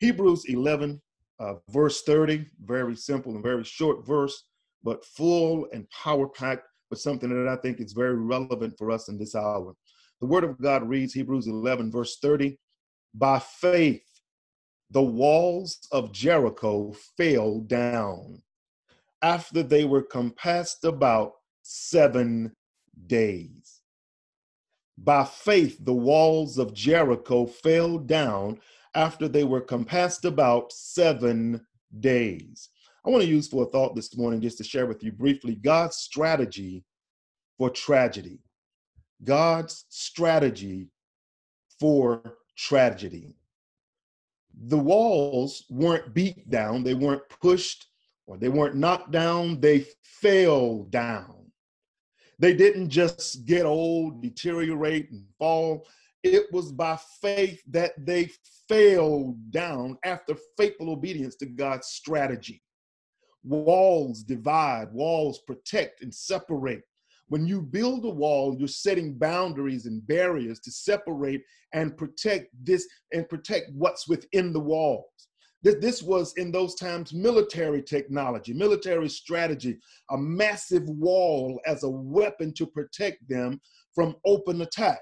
Hebrews 11, uh, verse 30, very simple and very short verse, but full and power packed, but something that I think is very relevant for us in this hour. The word of God reads Hebrews 11, verse 30 By faith, the walls of Jericho fell down after they were compassed about seven days. By faith, the walls of Jericho fell down after they were compassed about seven days. I want to use for a thought this morning just to share with you briefly God's strategy for tragedy. God's strategy for tragedy. The walls weren't beat down, they weren't pushed or they weren't knocked down, they fell down. They didn't just get old, deteriorate, and fall. It was by faith that they fell down after faithful obedience to God's strategy. Walls divide, walls protect and separate. When you build a wall, you're setting boundaries and barriers to separate and protect this and protect what's within the walls. This, this was in those times military technology, military strategy, a massive wall as a weapon to protect them from open attack.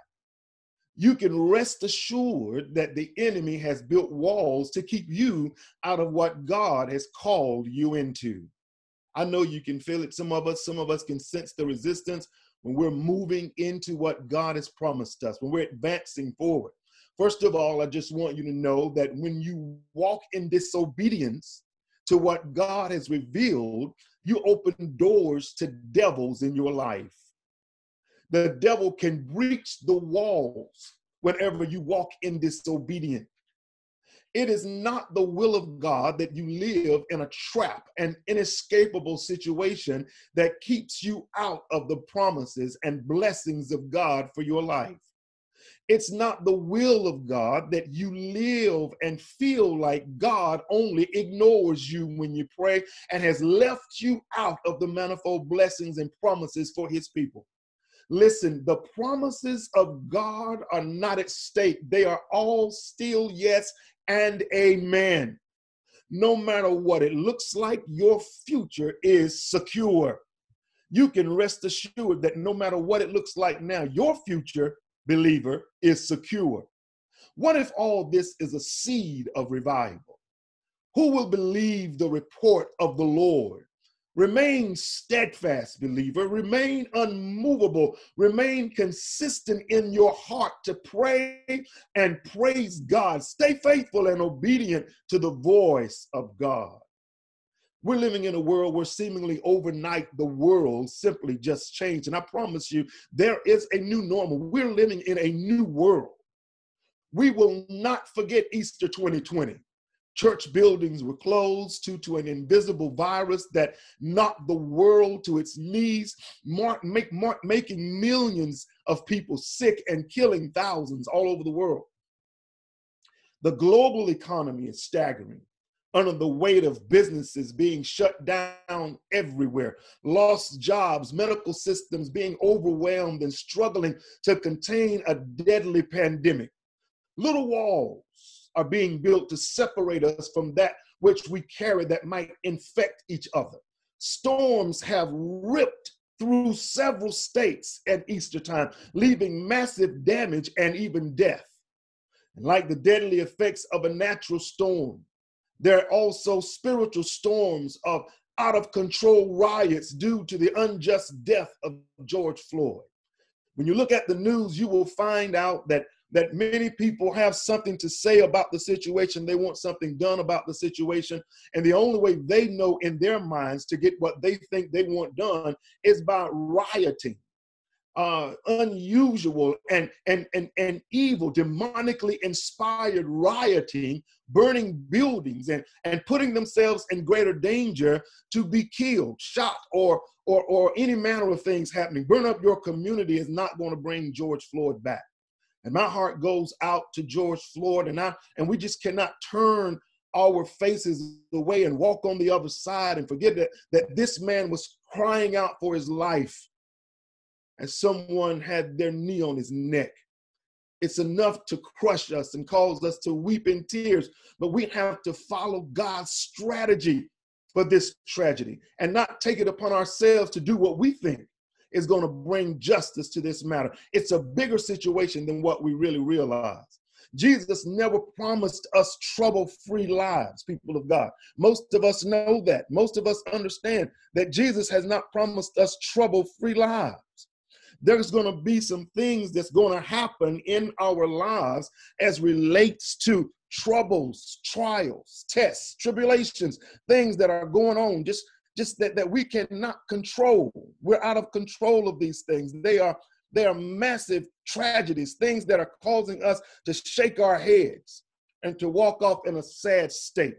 You can rest assured that the enemy has built walls to keep you out of what God has called you into. I know you can feel it. Some of us, some of us can sense the resistance when we're moving into what God has promised us, when we're advancing forward. First of all, I just want you to know that when you walk in disobedience to what God has revealed, you open doors to devils in your life. The devil can breach the walls whenever you walk in disobedience. It is not the will of God that you live in a trap, an inescapable situation that keeps you out of the promises and blessings of God for your life. It's not the will of God that you live and feel like God only ignores you when you pray and has left you out of the manifold blessings and promises for his people. Listen, the promises of God are not at stake. They are all still yes and amen. No matter what it looks like, your future is secure. You can rest assured that no matter what it looks like now, your future believer is secure. What if all this is a seed of revival? Who will believe the report of the Lord? Remain steadfast, believer. Remain unmovable. Remain consistent in your heart to pray and praise God. Stay faithful and obedient to the voice of God. We're living in a world where seemingly overnight the world simply just changed. And I promise you, there is a new normal. We're living in a new world. We will not forget Easter 2020. Church buildings were closed due to an invisible virus that knocked the world to its knees, mark, make, mark, making millions of people sick and killing thousands all over the world. The global economy is staggering under the weight of businesses being shut down everywhere, lost jobs, medical systems being overwhelmed and struggling to contain a deadly pandemic. Little walls are being built to separate us from that which we carry that might infect each other. Storms have ripped through several states at Easter time, leaving massive damage and even death. And like the deadly effects of a natural storm, there are also spiritual storms of out of control riots due to the unjust death of George Floyd. When you look at the news, you will find out that that many people have something to say about the situation. They want something done about the situation. And the only way they know in their minds to get what they think they want done is by rioting uh, unusual and, and, and, and evil, demonically inspired rioting, burning buildings, and, and putting themselves in greater danger to be killed, shot, or, or, or any manner of things happening. Burn up your community is not going to bring George Floyd back. And my heart goes out to George Floyd, and I and we just cannot turn our faces away and walk on the other side and forget that, that this man was crying out for his life as someone had their knee on his neck. it's enough to crush us and cause us to weep in tears. But we have to follow God's strategy for this tragedy and not take it upon ourselves to do what we think is going to bring justice to this matter. It's a bigger situation than what we really realize. Jesus never promised us trouble free lives, people of God. Most of us know that. Most of us understand that Jesus has not promised us trouble free lives. There's going to be some things that's going to happen in our lives as relates to troubles, trials, tests, tribulations, things that are going on, just just that, that we cannot control. We're out of control of these things. They are they are massive tragedies, things that are causing us to shake our heads and to walk off in a sad state.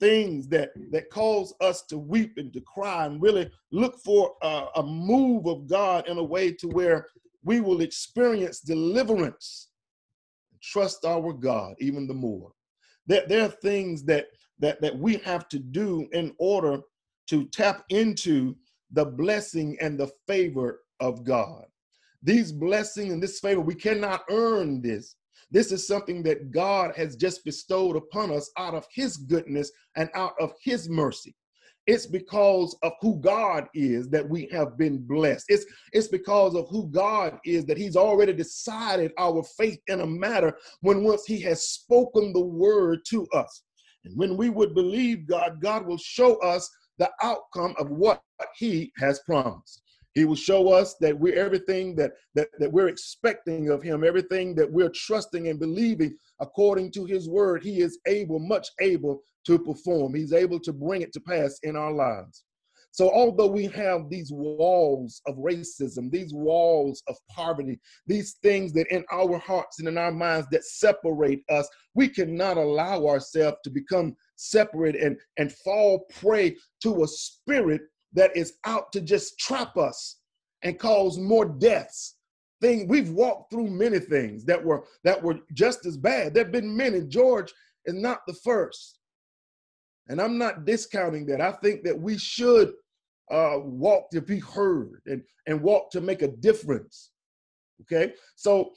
Things that that cause us to weep and to cry and really look for a, a move of God in a way to where we will experience deliverance. Trust our God even the more. That there, there are things that that that we have to do in order to tap into the blessing and the favor of God. These blessings and this favor, we cannot earn this. This is something that God has just bestowed upon us out of His goodness and out of His mercy. It's because of who God is that we have been blessed. It's, it's because of who God is that He's already decided our faith in a matter when once He has spoken the word to us. And when we would believe God, God will show us the outcome of what he has promised. He will show us that we're everything that, that, that we're expecting of him, everything that we're trusting and believing according to his word. He is able, much able to perform. He's able to bring it to pass in our lives. So, although we have these walls of racism, these walls of poverty, these things that in our hearts and in our minds that separate us, we cannot allow ourselves to become separate and, and fall prey to a spirit that is out to just trap us and cause more deaths. Thing we've walked through many things that were that were just as bad. There have been many. George is not the first. And I'm not discounting that. I think that we should uh, walk to be heard and, and walk to make a difference. Okay. So,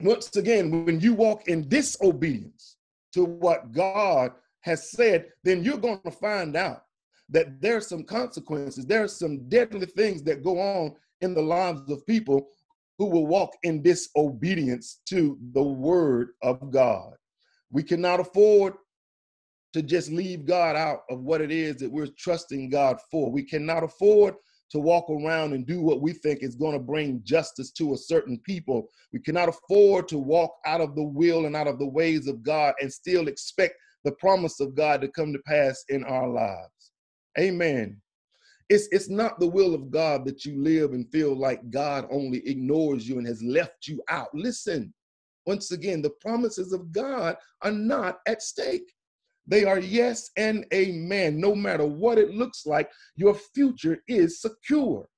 once again, when you walk in disobedience, to what God has said, then you're going to find out that there's some consequences. There's some deadly things that go on in the lives of people who will walk in disobedience to the word of God. We cannot afford to just leave God out of what it is that we're trusting God for. We cannot afford to walk around and do what we think is going to bring justice to a certain people. We cannot afford to walk out of the will and out of the ways of God and still expect the promise of God to come to pass in our lives. Amen. It's, it's not the will of God that you live and feel like God only ignores you and has left you out. Listen, once again, the promises of God are not at stake. They are yes and amen. No matter what it looks like, your future is secure.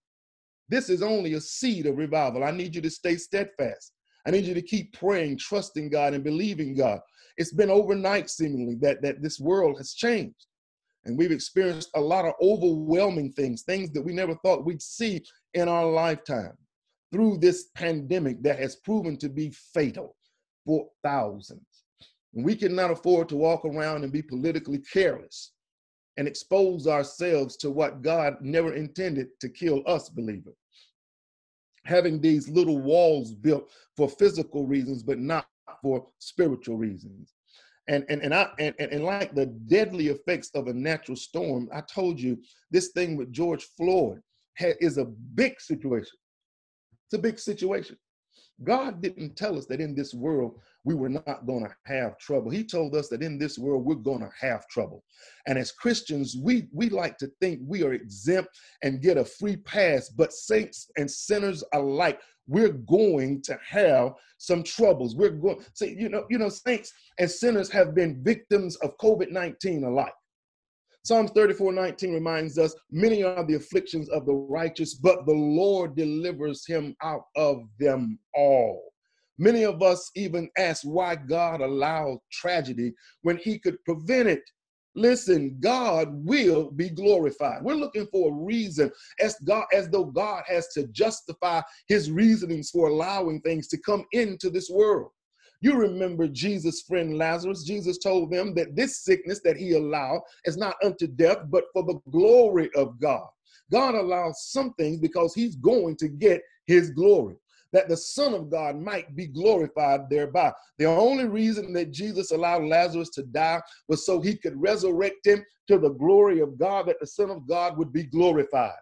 This is only a seed of revival. I need you to stay steadfast. I need you to keep praying, trusting God, and believing God. It's been overnight, seemingly, that, that this world has changed. And we've experienced a lot of overwhelming things, things that we never thought we'd see in our lifetime through this pandemic that has proven to be fatal for thousands. We cannot afford to walk around and be politically careless and expose ourselves to what God never intended to kill us, believer. Having these little walls built for physical reasons, but not for spiritual reasons. And, and, and, I, and, and like the deadly effects of a natural storm, I told you this thing with George Floyd is a big situation. It's a big situation. God didn't tell us that in this world we were not going to have trouble. He told us that in this world we're going to have trouble. And as Christians, we we like to think we are exempt and get a free pass, but saints and sinners alike, we're going to have some troubles. We're going see, you know, you know, saints and sinners have been victims of COVID-19 alike. Psalms 34 19 reminds us many are the afflictions of the righteous, but the Lord delivers him out of them all. Many of us even ask why God allowed tragedy when he could prevent it. listen, God will be glorified. We're looking for a reason as God, as though God has to justify his reasonings for allowing things to come into this world. You remember Jesus' friend Lazarus. Jesus told them that this sickness that he allowed is not unto death, but for the glory of God. God allows some things because he's going to get his glory that the Son of God might be glorified thereby. The only reason that Jesus allowed Lazarus to die was so he could resurrect him to the glory of God, that the Son of God would be glorified.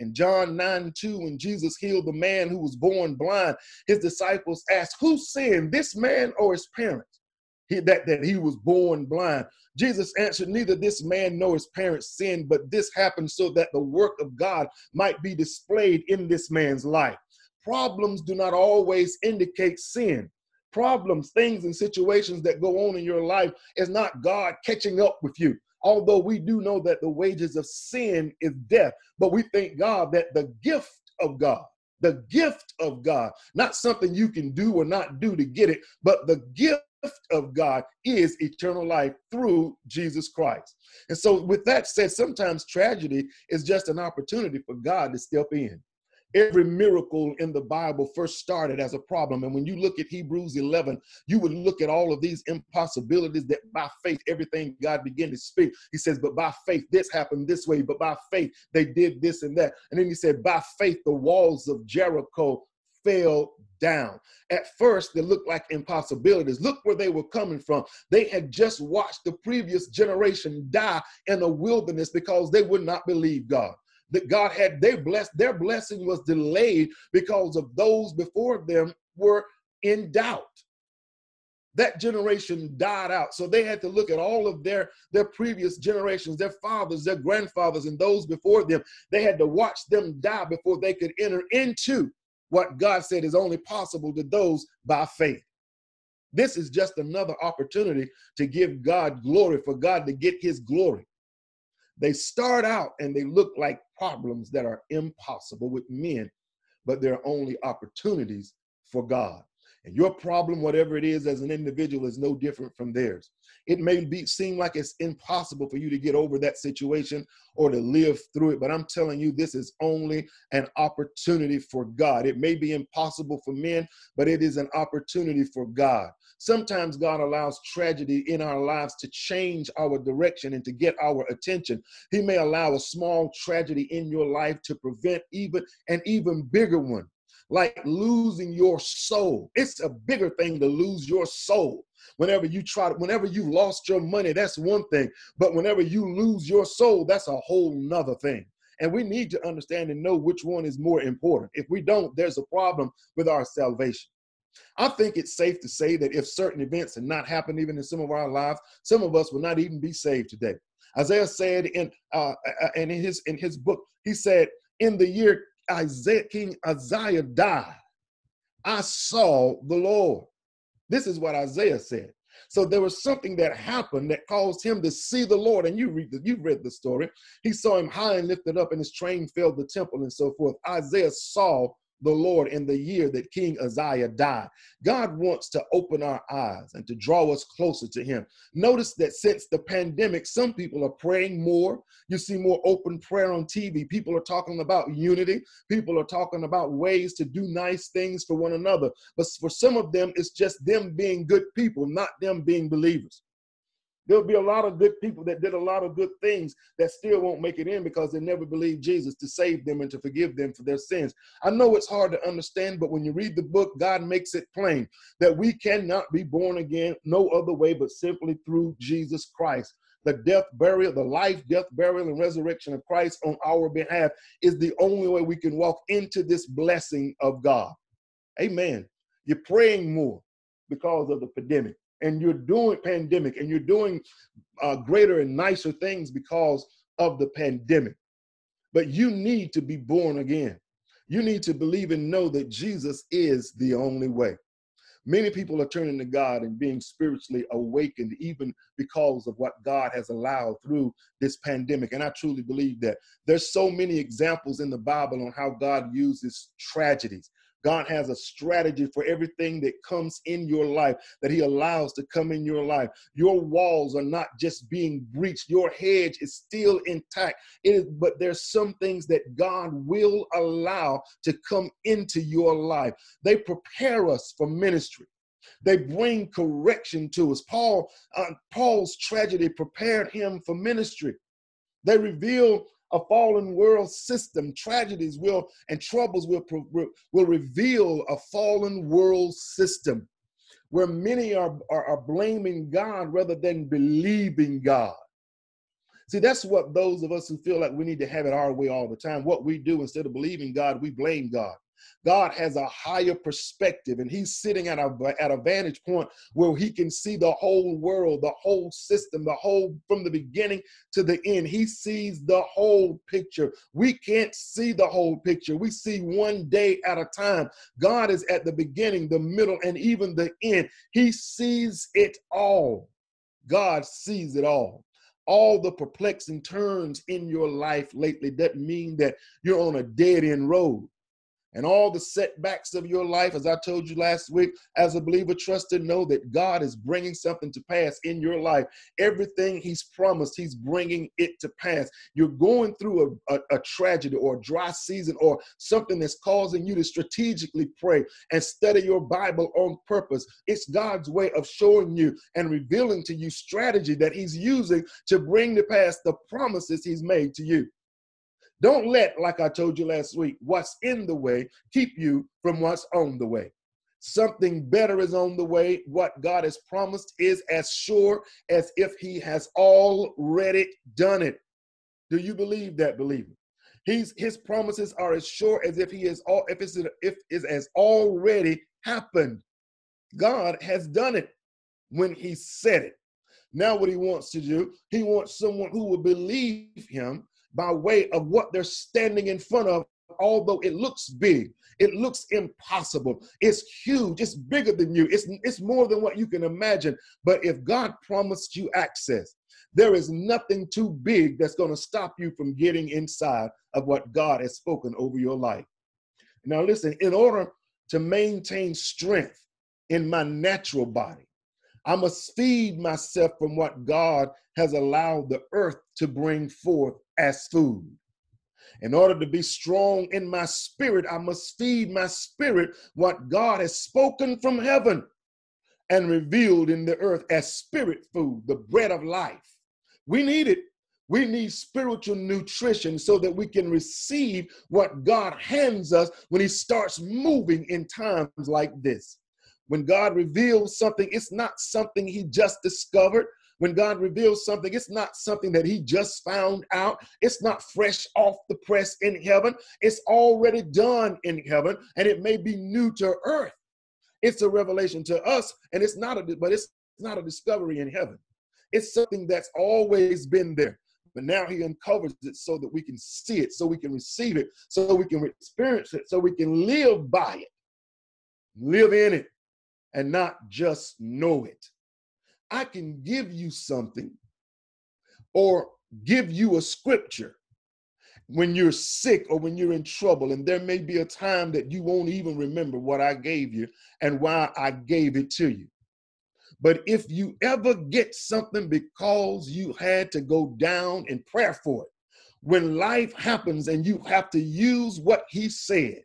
In John 9 2, when Jesus healed the man who was born blind, his disciples asked, Who sinned, this man or his parents? He, that, that he was born blind. Jesus answered, Neither this man nor his parents sinned, but this happened so that the work of God might be displayed in this man's life problems do not always indicate sin. Problems, things, and situations that go on in your life is not God catching up with you. Although we do know that the wages of sin is death, but we thank God that the gift of God, the gift of God, not something you can do or not do to get it, but the gift of God is eternal life through Jesus Christ. And so, with that said, sometimes tragedy is just an opportunity for God to step in. Every miracle in the Bible first started as a problem. And when you look at Hebrews 11, you would look at all of these impossibilities that by faith, everything God began to speak. He says, But by faith, this happened this way. But by faith, they did this and that. And then he said, By faith, the walls of Jericho fell down. At first, they looked like impossibilities. Look where they were coming from. They had just watched the previous generation die in the wilderness because they would not believe God that God had they blessed their blessing was delayed because of those before them were in doubt. That generation died out. So they had to look at all of their, their previous generations, their fathers, their grandfathers, and those before them. They had to watch them die before they could enter into what God said is only possible to those by faith. This is just another opportunity to give God glory, for God to get his glory. They start out and they look like problems that are impossible with men, but they're only opportunities for God. And your problem, whatever it is as an individual, is no different from theirs. It may be seem like it's impossible for you to get over that situation or to live through it, but I'm telling you, this is only an opportunity for God. It may be impossible for men, but it is an opportunity for God. Sometimes God allows tragedy in our lives to change our direction and to get our attention. He may allow a small tragedy in your life to prevent even an even bigger one like losing your soul. It's a bigger thing to lose your soul. Whenever you try, whenever you lost your money, that's one thing. But whenever you lose your soul, that's a whole nother thing. And we need to understand and know which one is more important. If we don't, there's a problem with our salvation. I think it's safe to say that if certain events had not happened even in some of our lives, some of us would not even be saved today. Isaiah said in uh, in his in his book, he said, "In the year Isaiah, King Uzziah died, I saw the Lord." This is what Isaiah said. So there was something that happened that caused him to see the Lord. And you read the, you read the story. He saw him high and lifted up, and his train filled the temple and so forth. Isaiah saw the Lord in the year that King Uzziah died. God wants to open our eyes and to draw us closer to Him. Notice that since the pandemic, some people are praying more. You see more open prayer on TV. People are talking about unity. People are talking about ways to do nice things for one another. But for some of them, it's just them being good people, not them being believers. There'll be a lot of good people that did a lot of good things that still won't make it in because they never believed Jesus to save them and to forgive them for their sins. I know it's hard to understand, but when you read the book, God makes it plain that we cannot be born again no other way but simply through Jesus Christ. The death, burial, the life, death, burial, and resurrection of Christ on our behalf is the only way we can walk into this blessing of God. Amen. You're praying more because of the pandemic and you're doing pandemic and you're doing uh, greater and nicer things because of the pandemic. But you need to be born again. You need to believe and know that Jesus is the only way. Many people are turning to God and being spiritually awakened, even because of what God has allowed through this pandemic. And I truly believe that there's so many examples in the Bible on how God uses tragedies God has a strategy for everything that comes in your life, that He allows to come in your life. Your walls are not just being breached, your hedge is still intact. It is, but there's some things that God will allow to come into your life. They prepare us for ministry. They bring correction to us. Paul, uh, Paul's tragedy prepared him for ministry. They reveal a fallen world system. Tragedies will and troubles will, will reveal a fallen world system where many are, are, are blaming God rather than believing God. See, that's what those of us who feel like we need to have it our way all the time, what we do instead of believing God, we blame God. God has a higher perspective, and He's sitting at a, at a vantage point where He can see the whole world, the whole system, the whole from the beginning to the end. He sees the whole picture. We can't see the whole picture. We see one day at a time. God is at the beginning, the middle, and even the end. He sees it all. God sees it all all the perplexing turns in your life lately doesn't mean that you're on a dead end road and all the setbacks of your life, as I told you last week, as a believer, trust and know that God is bringing something to pass in your life. Everything He's promised, He's bringing it to pass. You're going through a, a, a tragedy or a dry season or something that's causing you to strategically pray and study your Bible on purpose. It's God's way of showing you and revealing to you strategy that He's using to bring to pass the promises He's made to you. Don't let, like I told you last week, what's in the way keep you from what's on the way. Something better is on the way. What God has promised is as sure as if He has already done it. Do you believe that, believer? He's His promises are as sure as if He is all if it's if it has already happened. God has done it when He said it. Now, what He wants to do, He wants someone who will believe Him by way of what they're standing in front of, although it looks big. It looks impossible. It's huge. It's bigger than you. It's, it's more than what you can imagine. But if God promised you access, there is nothing too big that's going to stop you from getting inside of what God has spoken over your life. Now, listen, in order to maintain strength in my natural body, I must feed myself from what God has allowed the earth to bring forth as food. In order to be strong in my spirit, I must feed my spirit what God has spoken from heaven and revealed in the earth as spirit food, the bread of life. We need it. We need spiritual nutrition so that we can receive what God hands us when He starts moving in times like this. When God reveals something, it's not something He just discovered when God reveals something, it's not something that he just found out. It's not fresh off the press in heaven. It's already done in heaven, and it may be new to earth. It's a revelation to us, and it's not a but it's not a discovery in heaven. It's something that's always been there. But now he uncovers it so that we can see it, so we can receive it, so we can experience it, so we can live by it, live in it, and not just know it. I can give you something or give you a scripture when you're sick or when you're in trouble. And there may be a time that you won't even remember what I gave you and why I gave it to you. But if you ever get something because you had to go down in prayer for it, when life happens and you have to use what he said,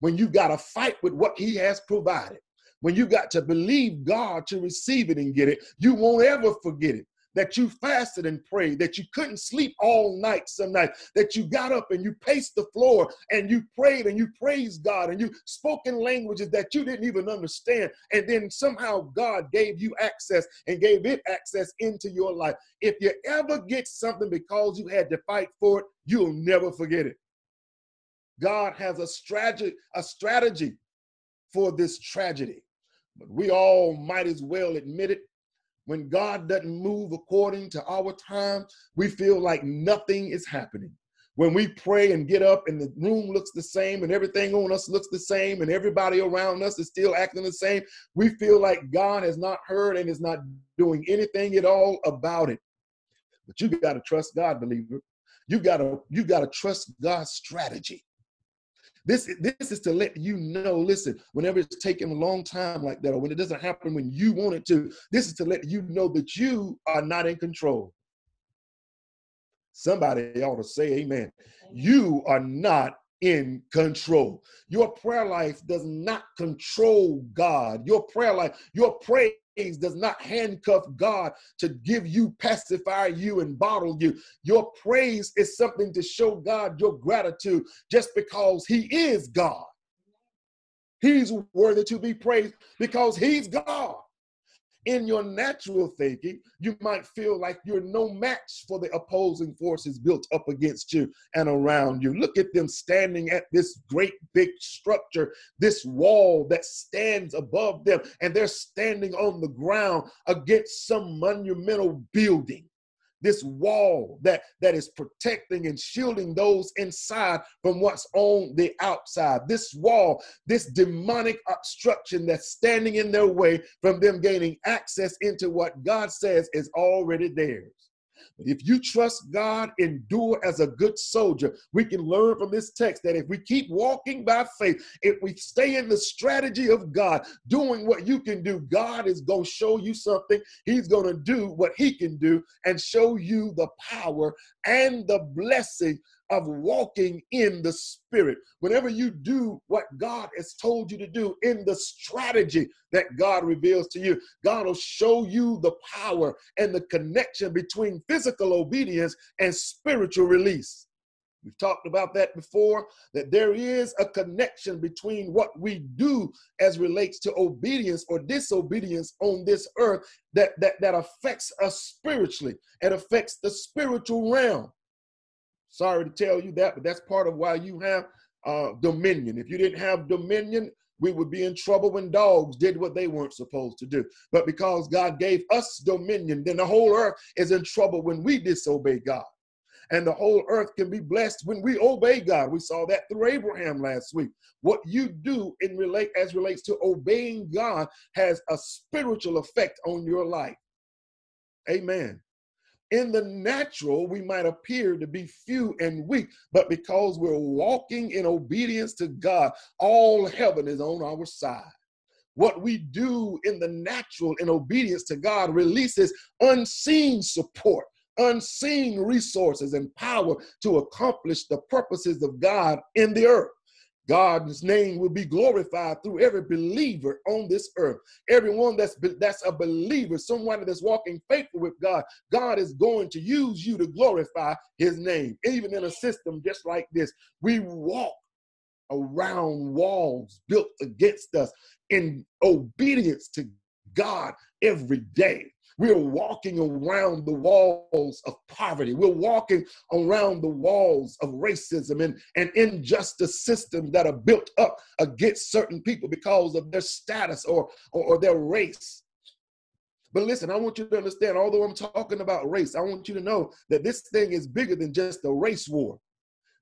when you got to fight with what he has provided, when you got to believe God to receive it and get it, you won't ever forget it. That you fasted and prayed, that you couldn't sleep all night some night, that you got up and you paced the floor and you prayed and you praised God and you spoke in languages that you didn't even understand. And then somehow God gave you access and gave it access into your life. If you ever get something because you had to fight for it, you'll never forget it. God has a strategy, a strategy for this tragedy. But we all might as well admit it. When God doesn't move according to our time, we feel like nothing is happening. When we pray and get up and the room looks the same and everything on us looks the same and everybody around us is still acting the same, we feel like God has not heard and is not doing anything at all about it. But you got to trust God, believer. You got to you got to trust God's strategy. This, this is to let you know, listen, whenever it's taking a long time like that, or when it doesn't happen when you want it to, this is to let you know that you are not in control. Somebody ought to say amen. You are not in control. Your prayer life does not control God. Your prayer life, your praise does not handcuff God to give you, pacify you, and bottle you. Your praise is something to show God your gratitude just because He is God. He's worthy to be praised because He's God in your natural thinking, you might feel like you're no match for the opposing forces built up against you and around you. Look at them standing at this great big structure, this wall that stands above them, and they're standing on the ground against some monumental building this wall that, that is protecting and shielding those inside from what's on the outside. This wall, this demonic obstruction that's standing in their way from them gaining access into what God says is already theirs. If you trust God, and endure as a good soldier. We can learn from this text that if we keep walking by faith, if we stay in the strategy of God, doing what you can do, God is going to show you something. He's going to do what He can do and show you the power and the blessing of walking in the spirit. Whenever you do what God has told you to do in the strategy that God reveals to you, God will show you the power and the connection between physical obedience and spiritual release. We've talked about that before, that there is a connection between what we do as relates to obedience or disobedience on this earth that, that, that affects us spiritually and affects the spiritual realm. Sorry to tell you that, but that's part of why you have uh, dominion. If you didn't have dominion, we would be in trouble when dogs did what they weren't supposed to do. But because God gave us dominion, then the whole earth is in trouble when we disobey God. And the whole earth can be blessed when we obey God. We saw that through Abraham last week. What you do in relate as relates to obeying God has a spiritual effect on your life. Amen. In the natural, we might appear to be few and weak, but because we're walking in obedience to God, all heaven is on our side. What we do in the natural in obedience to God releases unseen support, unseen resources, and power to accomplish the purposes of God in the earth. God's name will be glorified through every believer on this earth. Everyone that's that's a believer, someone that's walking faithful with God, God is going to use you to glorify his name. Even in a system just like this, we walk around walls built against us in obedience to God every day. We're walking around the walls of poverty. We're walking around the walls of racism and, and injustice systems that are built up against certain people because of their status or, or, or their race. But listen, I want you to understand, although I'm talking about race, I want you to know that this thing is bigger than just a race war.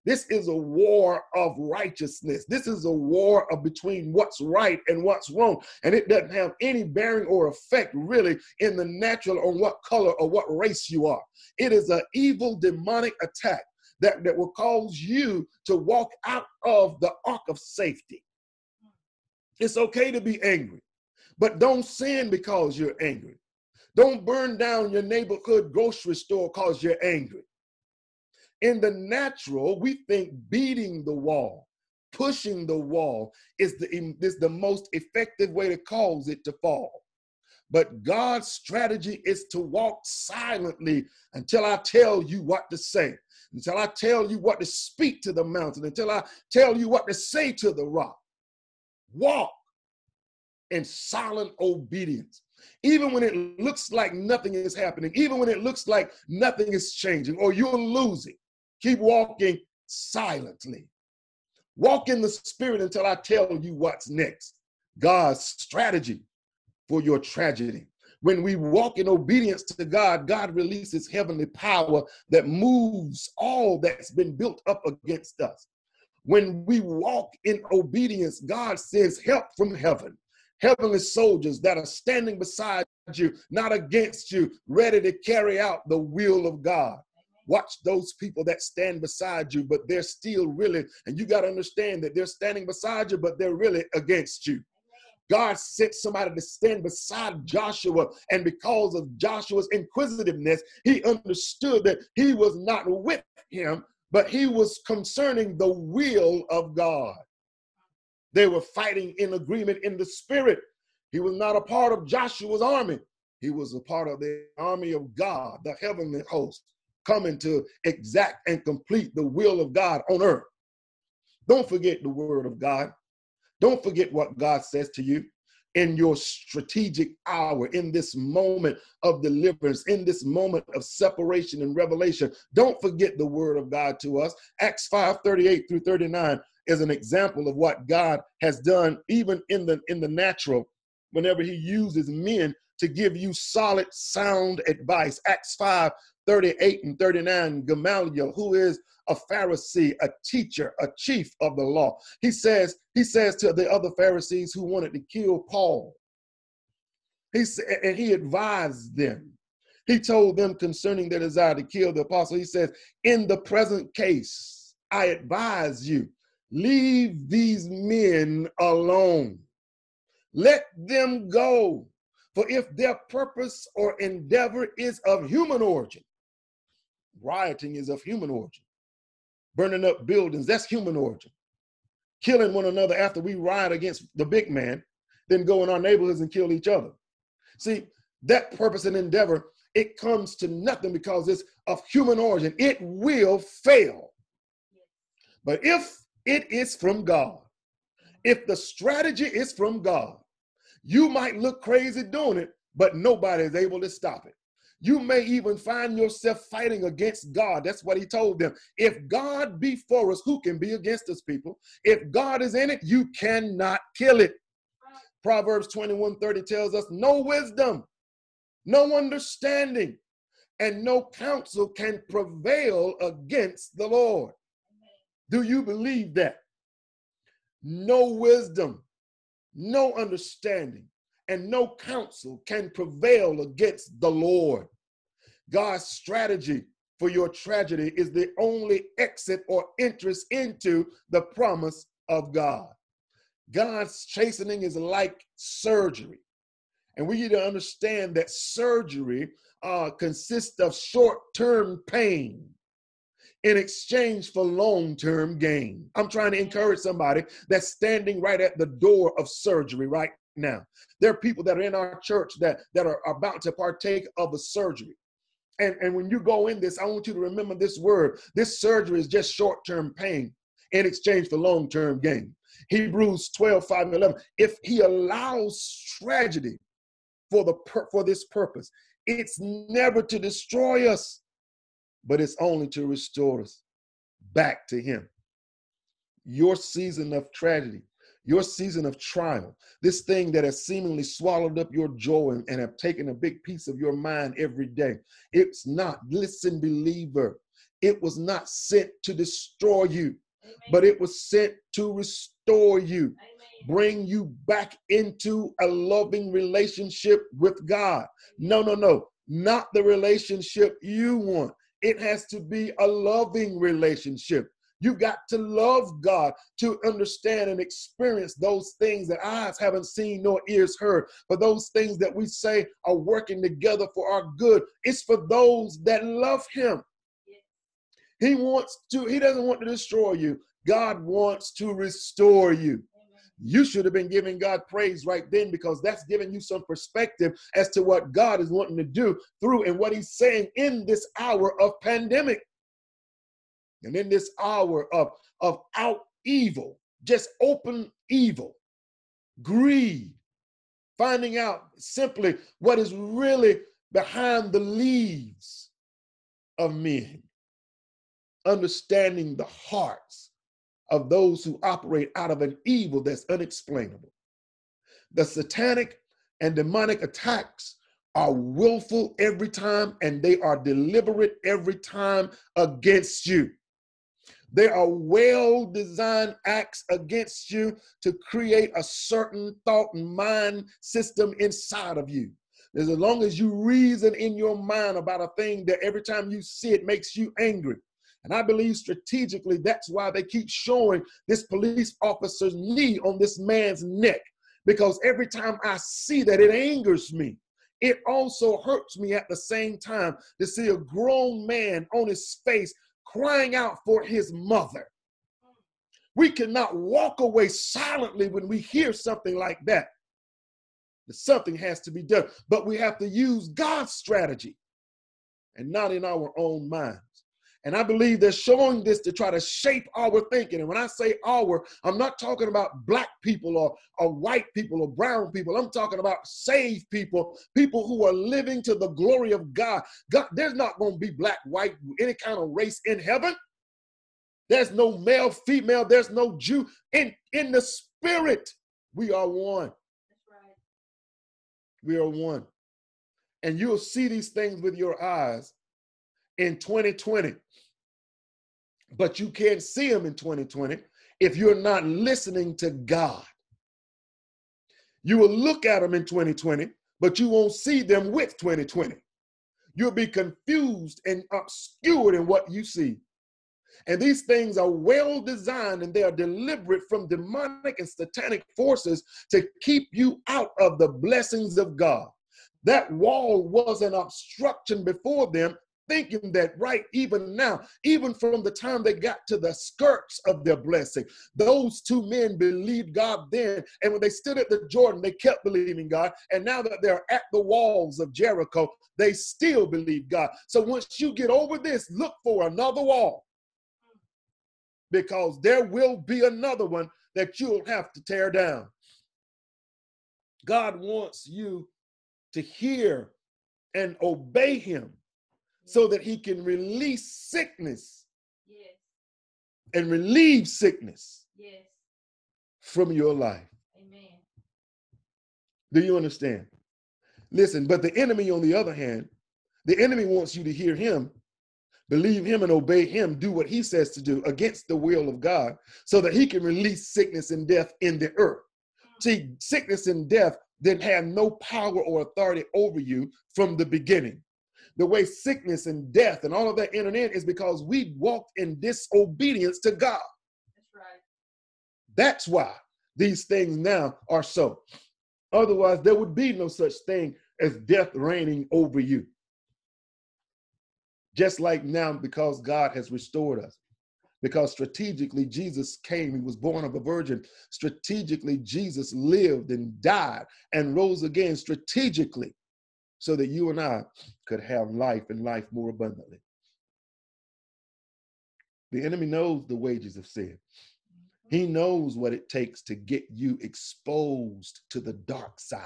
This is a war of righteousness. This is a war of between what's right and what's wrong. And it doesn't have any bearing or effect really in the natural on what color or what race you are. It is an evil demonic attack that, that will cause you to walk out of the ark of safety. It's okay to be angry, but don't sin because you're angry. Don't burn down your neighborhood grocery store because you're angry. In the natural, we think beating the wall, pushing the wall is the, is the most effective way to cause it to fall. But God's strategy is to walk silently until I tell you what to say, until I tell you what to speak to the mountain, until I tell you what to say to the rock. Walk in silent obedience. Even when it looks like nothing is happening, even when it looks like nothing is changing or you're losing, Keep walking silently. Walk in the spirit until I tell you what's next. God's strategy for your tragedy. When we walk in obedience to God, God releases heavenly power that moves all that's been built up against us. When we walk in obedience, God sends help from heaven, heavenly soldiers that are standing beside you, not against you, ready to carry out the will of God. Watch those people that stand beside you, but they're still really, and you got to understand that they're standing beside you, but they're really against you. God sent somebody to stand beside Joshua, and because of Joshua's inquisitiveness, he understood that he was not with him, but he was concerning the will of God. They were fighting in agreement in the spirit. He was not a part of Joshua's army, he was a part of the army of God, the heavenly host, coming to exact and complete the will of God on earth. Don't forget the word of God. Don't forget what God says to you in your strategic hour, in this moment of deliverance, in this moment of separation and revelation. Don't forget the word of God to us. Acts 5 38 through 39 is an example of what God has done, even in the in the natural, whenever He uses men to give you solid, sound advice. Acts 5 38 and 39, Gamaliel, who is a Pharisee, a teacher, a chief of the law. He says, he says to the other Pharisees who wanted to kill Paul, he said, and he advised them. He told them concerning their desire to kill the apostle. He says, In the present case, I advise you, leave these men alone. Let them go. For if their purpose or endeavor is of human origin, rioting is of human origin burning up buildings. That's human origin. Killing one another after we riot against the big man, then go in our neighborhoods and kill each other. See, that purpose and endeavor, it comes to nothing because it's of human origin. It will fail. But if it is from God, if the strategy is from God, you might look crazy doing it, but nobody is able to stop it. You may even find yourself fighting against God. That's what he told them. If God be for us, who can be against us, people? If God is in it, you cannot kill it. Proverbs 21 30 tells us no wisdom, no understanding, and no counsel can prevail against the Lord. Do you believe that? No wisdom, no understanding, and no counsel can prevail against the Lord. God's strategy for your tragedy is the only exit or entrance into the promise of God. God's chastening is like surgery. And we need to understand that surgery uh, consists of short term pain in exchange for long term gain. I'm trying to encourage somebody that's standing right at the door of surgery right now. There are people that are in our church that, that are about to partake of a surgery. And, and when you go in this, I want you to remember this word. This surgery is just short term pain in exchange for long term gain. Hebrews 12, 5 and 11. If he allows tragedy for, the for this purpose, it's never to destroy us, but it's only to restore us back to him. Your season of tragedy your season of trial, this thing that has seemingly swallowed up your joy and, and have taken a big piece of your mind every day. It's not, listen, believer, it was not sent to destroy you, Amen. but it was sent to restore you, Amen. bring you back into a loving relationship with God. No, no, no, not the relationship you want. It has to be a loving relationship. You've got to love God to understand and experience those things that eyes haven't seen nor ears heard. but those things that we say are working together for our good, it's for those that love Him. He wants to, He doesn't want to destroy you. God wants to restore you. You should have been giving God praise right then because that's giving you some perspective as to what God is wanting to do through and what He's saying in this hour of pandemic. And in this hour of, of out evil, just open evil, greed, finding out simply what is really behind the leaves of men, understanding the hearts of those who operate out of an evil that's unexplainable. The satanic and demonic attacks are willful every time and they are deliberate every time against you. There are well designed acts against you to create a certain thought and mind system inside of you. As long as you reason in your mind about a thing that every time you see it makes you angry. And I believe strategically that's why they keep showing this police officer's knee on this man's neck. Because every time I see that, it angers me. It also hurts me at the same time to see a grown man on his face crying out for his mother. We cannot walk away silently when we hear something like that. Something has to be done, but we have to use God's strategy and not in our own minds. And I believe they're showing this to try to shape our thinking. And when I say our, I'm not talking about black people or, or white people or brown people. I'm talking about saved people, people who are living to the glory of God. God there's not going to be black, white, any kind of race in heaven. There's no male, female, there's no Jew. In, in the spirit, we are one. Right. We are one. And you'll see these things with your eyes in 2020. But you can't see them in 2020 if you're not listening to God. You will look at them in 2020, but you won't see them with 2020. You'll be confused and obscured in what you see. And these things are well designed and they are deliberate from demonic and satanic forces to keep you out of the blessings of God. That wall was an obstruction before them, thinking that right even now, even from the time they got to the skirts of their blessing, those two men believed God then. And when they stood at the Jordan, they kept believing God. And now that they're at the walls of Jericho, they still believe God. So once you get over this, look for another wall because there will be another one that you'll have to tear down. God wants you to hear and obey him so that he can release sickness yes. and relieve sickness yes. from your life. Amen. Do you understand? Listen, but the enemy, on the other hand, the enemy wants you to hear him believe him and obey him, do what he says to do against the will of God, so that he can release sickness and death in the earth. Mm. See, sickness and death then had no power or authority over you from the beginning. The way sickness and death and all of that entered in is because we walked in disobedience to God. That's right. That's why these things now are so. Otherwise, there would be no such thing as death reigning over you. Just like now, because God has restored us. Because strategically, Jesus came, he was born of a virgin. Strategically, Jesus lived and died and rose again strategically so that you and I could have life and life more abundantly. The enemy knows the wages of sin. He knows what it takes to get you exposed to the dark side.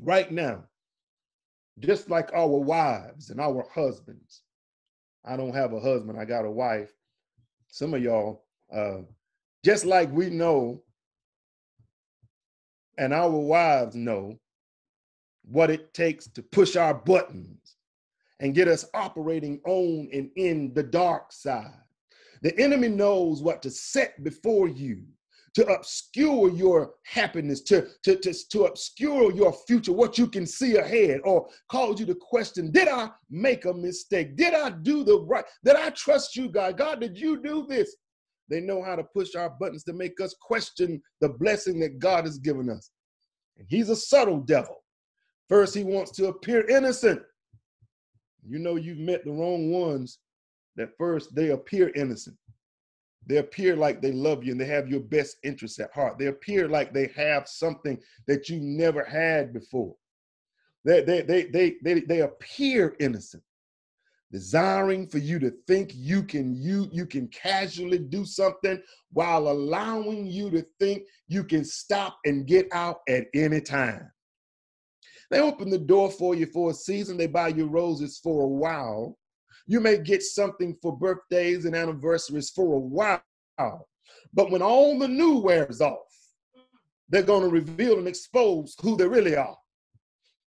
Right now, just like our wives and our husbands. I don't have a husband, I got a wife. Some of y'all, uh, just like we know and our wives know what it takes to push our buttons and get us operating on and in the dark side. The enemy knows what to set before you to obscure your happiness, to, to, to, to obscure your future, what you can see ahead, or cause you to question, did I make a mistake? Did I do the right? Did I trust you, God? God, did you do this? They know how to push our buttons to make us question the blessing that God has given us. And he's a subtle devil. First, he wants to appear innocent. You know, you've met the wrong ones that first they appear innocent. They appear like they love you and they have your best interests at heart. They appear like they have something that you never had before. They, they, they, they, they, they appear innocent, desiring for you to think you can you you can casually do something while allowing you to think you can stop and get out at any time. They open the door for you for a season. They buy you roses for a while. You may get something for birthdays and anniversaries for a while, but when all the new wears off, they're going to reveal and expose who they really are.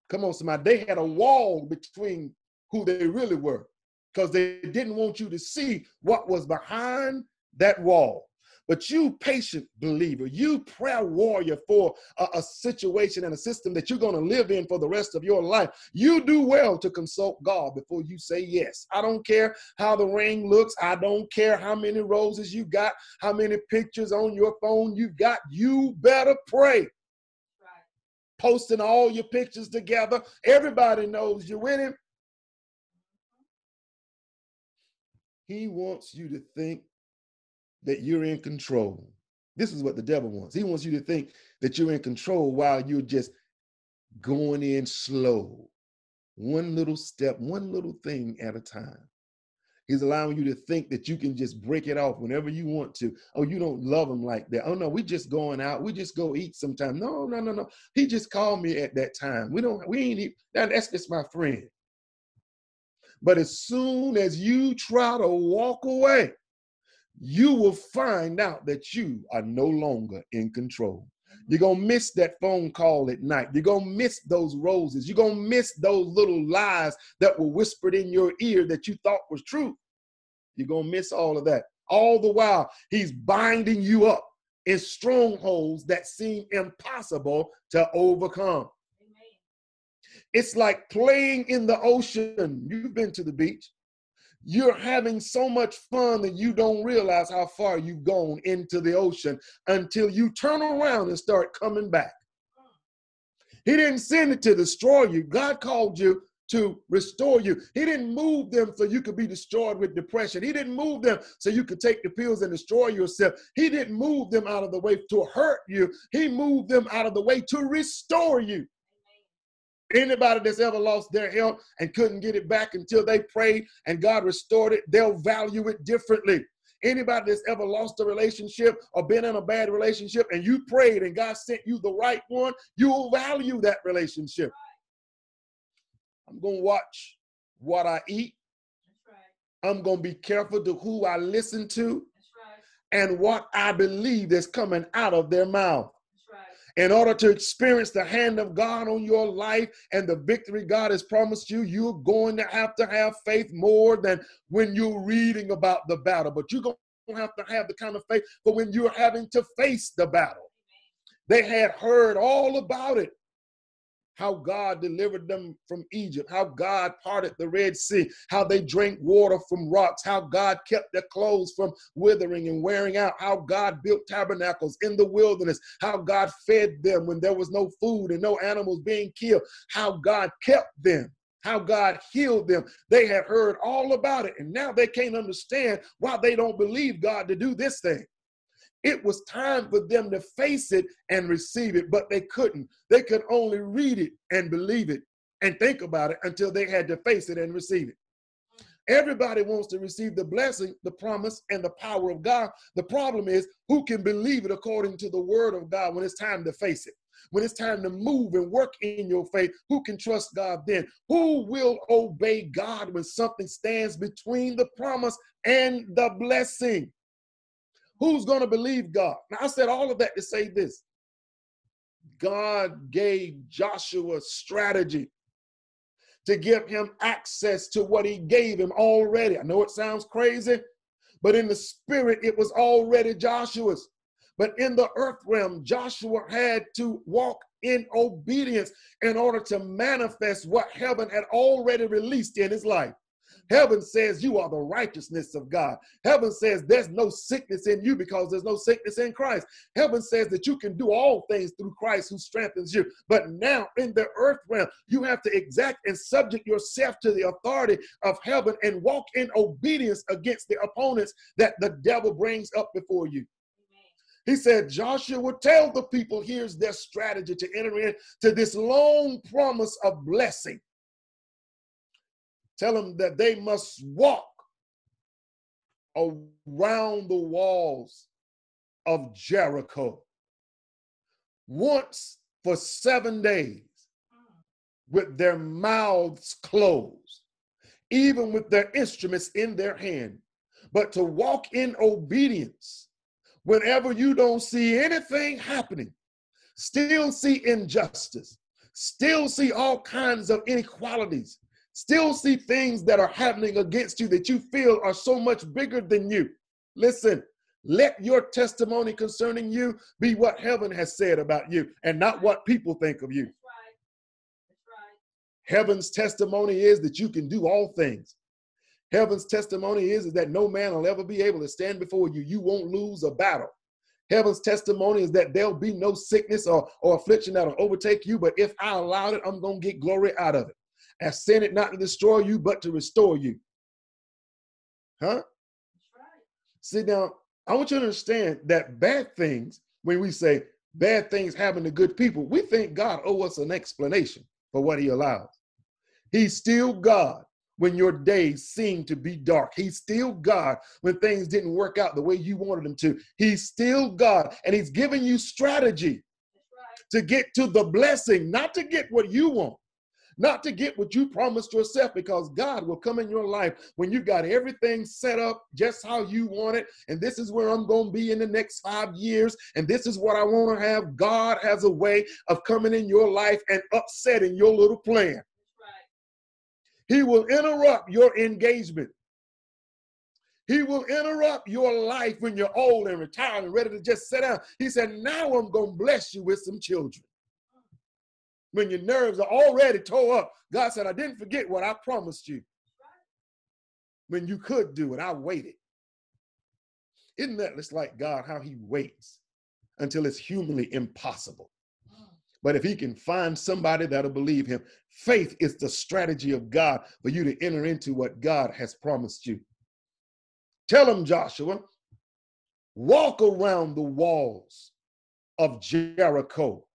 Come on, somebody. They had a wall between who they really were because they didn't want you to see what was behind that wall. But you, patient believer, you, prayer warrior for a, a situation and a system that you're going to live in for the rest of your life, you do well to consult God before you say yes. I don't care how the ring looks. I don't care how many roses you got, how many pictures on your phone you got. You better pray posting all your pictures together. Everybody knows you're with him. He wants you to think that you're in control. This is what the devil wants. He wants you to think that you're in control while you're just going in slow, one little step, one little thing at a time. He's allowing you to think that you can just break it off whenever you want to. Oh, you don't love him like that. Oh no, we just going out. We just go eat sometime. No, no, no, no. He just called me at that time. We don't. We ain't. that's just my friend. But as soon as you try to walk away, you will find out that you are no longer in control. You're going to miss that phone call at night. You're going to miss those roses. You're going to miss those little lies that were whispered in your ear that you thought was true. You're going to miss all of that. All the while, he's binding you up in strongholds that seem impossible to overcome. It's like playing in the ocean. You've been to the beach. You're having so much fun that you don't realize how far you've gone into the ocean until you turn around and start coming back. He didn't send it to destroy you. God called you to restore you. He didn't move them so you could be destroyed with depression. He didn't move them so you could take the pills and destroy yourself. He didn't move them out of the way to hurt you. He moved them out of the way to restore you. Anybody that's ever lost their health and couldn't get it back until they prayed and God restored it, they'll value it differently. Anybody that's ever lost a relationship or been in a bad relationship and you prayed and God sent you the right one, you'll value that relationship. I'm going to watch what I eat. Right. I'm going to be careful to who I listen to right. and what I believe is coming out of their mouth in order to experience the hand of God on your life and the victory God has promised you, you're going to have to have faith more than when you're reading about the battle. But you're going to have to have the kind of faith for when you're having to face the battle. They had heard all about it how God delivered them from Egypt, how God parted the Red Sea, how they drank water from rocks, how God kept their clothes from withering and wearing out, how God built tabernacles in the wilderness, how God fed them when there was no food and no animals being killed, how God kept them. How God healed them. They had heard all about it, and now they can't understand why they don't believe God to do this thing. It was time for them to face it and receive it, but they couldn't. They could only read it and believe it and think about it until they had to face it and receive it. Everybody wants to receive the blessing, the promise, and the power of God. The problem is who can believe it according to the word of God when it's time to face it? When it's time to move and work in your faith, who can trust God then? Who will obey God when something stands between the promise and the blessing? Who's going to believe God? Now, I said all of that to say this God gave Joshua strategy to give him access to what he gave him already. I know it sounds crazy, but in the spirit, it was already Joshua's. But in the earth realm, Joshua had to walk in obedience in order to manifest what heaven had already released in his life. Heaven says you are the righteousness of God. Heaven says there's no sickness in you because there's no sickness in Christ. Heaven says that you can do all things through Christ who strengthens you. But now in the earth realm, you have to exact and subject yourself to the authority of heaven and walk in obedience against the opponents that the devil brings up before you. He said, Joshua would tell the people here's their strategy to enter into this long promise of blessing. Tell them that they must walk around the walls of Jericho once for seven days with their mouths closed, even with their instruments in their hand, but to walk in obedience whenever you don't see anything happening, still see injustice, still see all kinds of inequalities, still see things that are happening against you that you feel are so much bigger than you. Listen, Let your testimony concerning you be what heaven has said about you and not what people think of you. That's right. That's right. Heaven's testimony is that you can do all things. Heaven's testimony is, is that no man will ever be able to stand before you. You won't lose a battle. Heaven's testimony is that there'll be no sickness or, or affliction that'll overtake you, but if I allowed it, I'm going to get glory out of it. I sent it not to destroy you, but to restore you. Huh? See, now, I want you to understand that bad things, when we say bad things happen to good people, we think God owe us an explanation for what he allows. He's still God when your days seem to be dark. He's still God when things didn't work out the way you wanted them to. He's still God, and he's giving you strategy to get to the blessing, not to get what you want, not to get what you promised yourself, because God will come in your life when you got everything set up just how you want it. And this is where I'm going to be in the next five years. And this is what I want to have. God has a way of coming in your life and upsetting your little plan. Right. He will interrupt your engagement. He will interrupt your life when you're old and retired and ready to just sit down. He said, Now I'm going to bless you with some children. When your nerves are already tore up, God said, I didn't forget what I promised you. When you could do it, I waited. Isn't that just like God, how He waits until it's humanly impossible? But if he can find somebody that'll believe him, faith is the strategy of God for you to enter into what God has promised you. Tell him, Joshua, walk around the walls of Jericho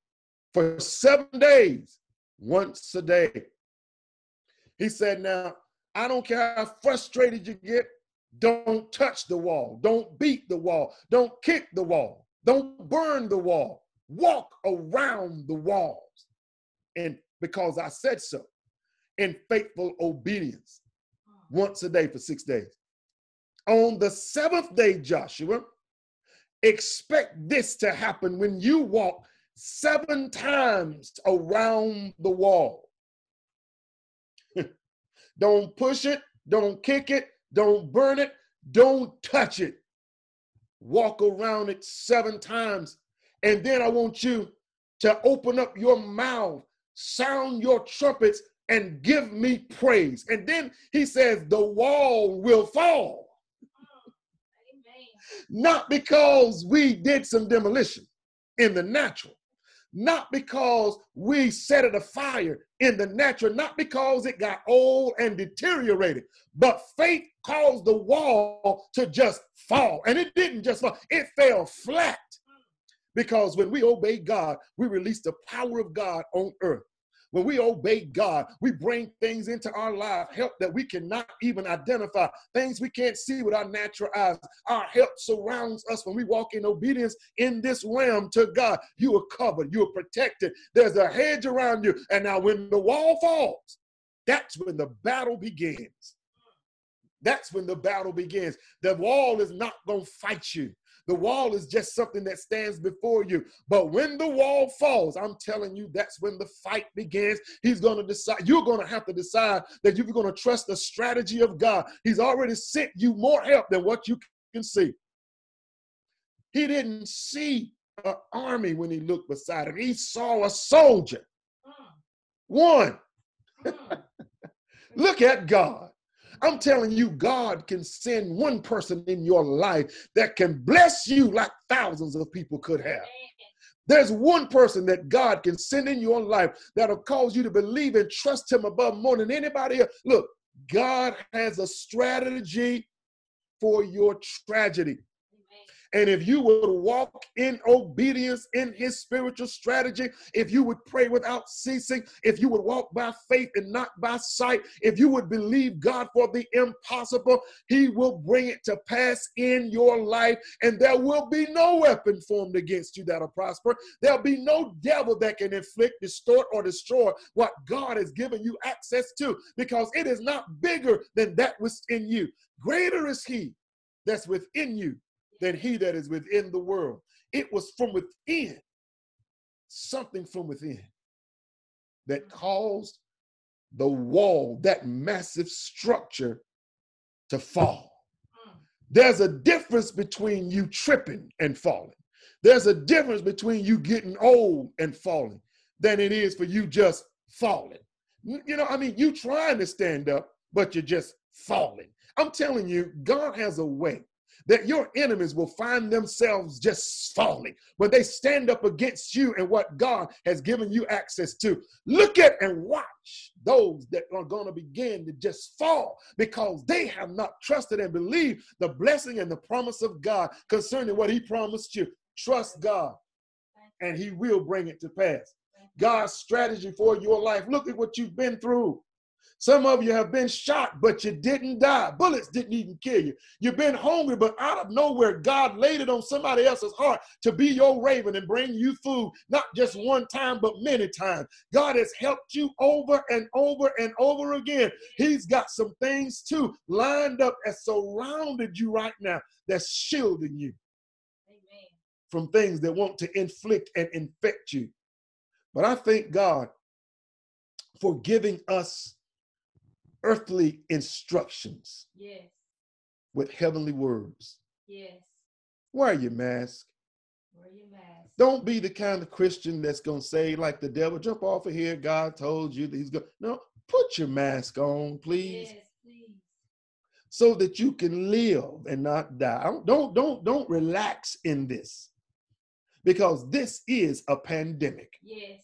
for seven days, once a day. He said, Now, I don't care how frustrated you get, don't touch the wall, don't beat the wall, don't kick the wall, don't burn the wall walk around the walls. And because I said so, in faithful obedience, once a day for six days. On the seventh day, Joshua, expect this to happen when you walk seven times around the wall. don't push it, don't kick it, don't burn it, don't touch it. Walk around it seven times and then I want you to open up your mouth, sound your trumpets, and give me praise. And then he says, the wall will fall. Oh, Not because we did some demolition in the natural, not because we set it afire in the natural, not because it got old and deteriorated, but faith caused the wall to just fall. And it didn't just fall, it fell flat. Because when we obey God, we release the power of God on earth. When we obey God, we bring things into our life, help that we cannot even identify, things we can't see with our natural eyes. Our help surrounds us when we walk in obedience in this realm to God. You are covered, you are protected. There's a hedge around you. And now, when the wall falls, that's when the battle begins. That's when the battle begins. The wall is not going to fight you. The wall is just something that stands before you. But when the wall falls, I'm telling you, that's when the fight begins. He's going to decide, you're going to have to decide that you're going to trust the strategy of God. He's already sent you more help than what you can see. He didn't see an army when he looked beside him, he saw a soldier. One. Look at God. I'm telling you, God can send one person in your life that can bless you like thousands of people could have. There's one person that God can send in your life that'll cause you to believe and trust Him above more than anybody else. Look, God has a strategy for your tragedy. And if you would walk in obedience in his spiritual strategy, if you would pray without ceasing, if you would walk by faith and not by sight, if you would believe God for the impossible, he will bring it to pass in your life. And there will be no weapon formed against you that'll prosper. There'll be no devil that can inflict, distort, or destroy what God has given you access to because it is not bigger than that was in you. Greater is he that's within you than he that is within the world. It was from within, something from within, that caused the wall, that massive structure, to fall. There's a difference between you tripping and falling. There's a difference between you getting old and falling than it is for you just falling. You know, I mean, you trying to stand up, but you're just falling. I'm telling you, God has a way that your enemies will find themselves just falling when they stand up against you and what God has given you access to. Look at and watch those that are going to begin to just fall because they have not trusted and believed the blessing and the promise of God concerning what He promised you. Trust God and He will bring it to pass. God's strategy for your life. Look at what you've been through. Some of you have been shot, but you didn't die. Bullets didn't even kill you. You've been hungry, but out of nowhere, God laid it on somebody else's heart to be your raven and bring you food, not just one time, but many times. God has helped you over and over and over again. He's got some things too lined up and surrounded you right now that's shielding you Amen. from things that want to inflict and infect you. But I thank God for giving us earthly instructions Yes. with heavenly words. Yes. Wear your mask. Wear your mask. Don't be the kind of Christian that's going to say, like the devil, jump off of here. God told you that he's going. To. No, put your mask on, please, Yes, please. so that you can live and not die. Don't, don't, don't, don't relax in this because this is a pandemic. Yes.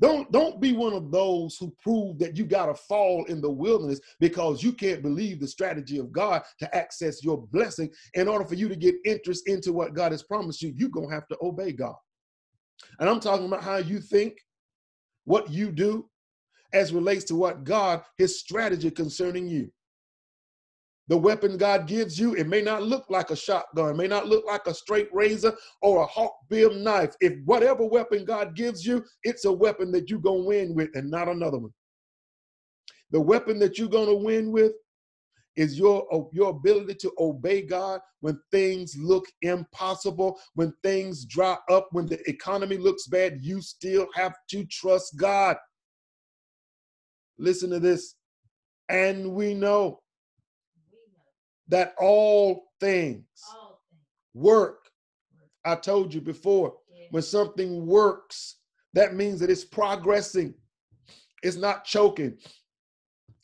Don't don't be one of those who prove that you got to fall in the wilderness because you can't believe the strategy of God to access your blessing. In order for you to get interest into what God has promised you, you're going to have to obey God. And I'm talking about how you think, what you do as relates to what God his strategy concerning you. The weapon God gives you, it may not look like a shotgun, it may not look like a straight razor or a hawk bill knife. If whatever weapon God gives you, it's a weapon that you're going to win with and not another one. The weapon that you're going to win with is your, uh, your ability to obey God when things look impossible, when things dry up, when the economy looks bad. You still have to trust God. Listen to this. And We know that all things work. I told you before, when something works, that means that it's progressing. It's not choking.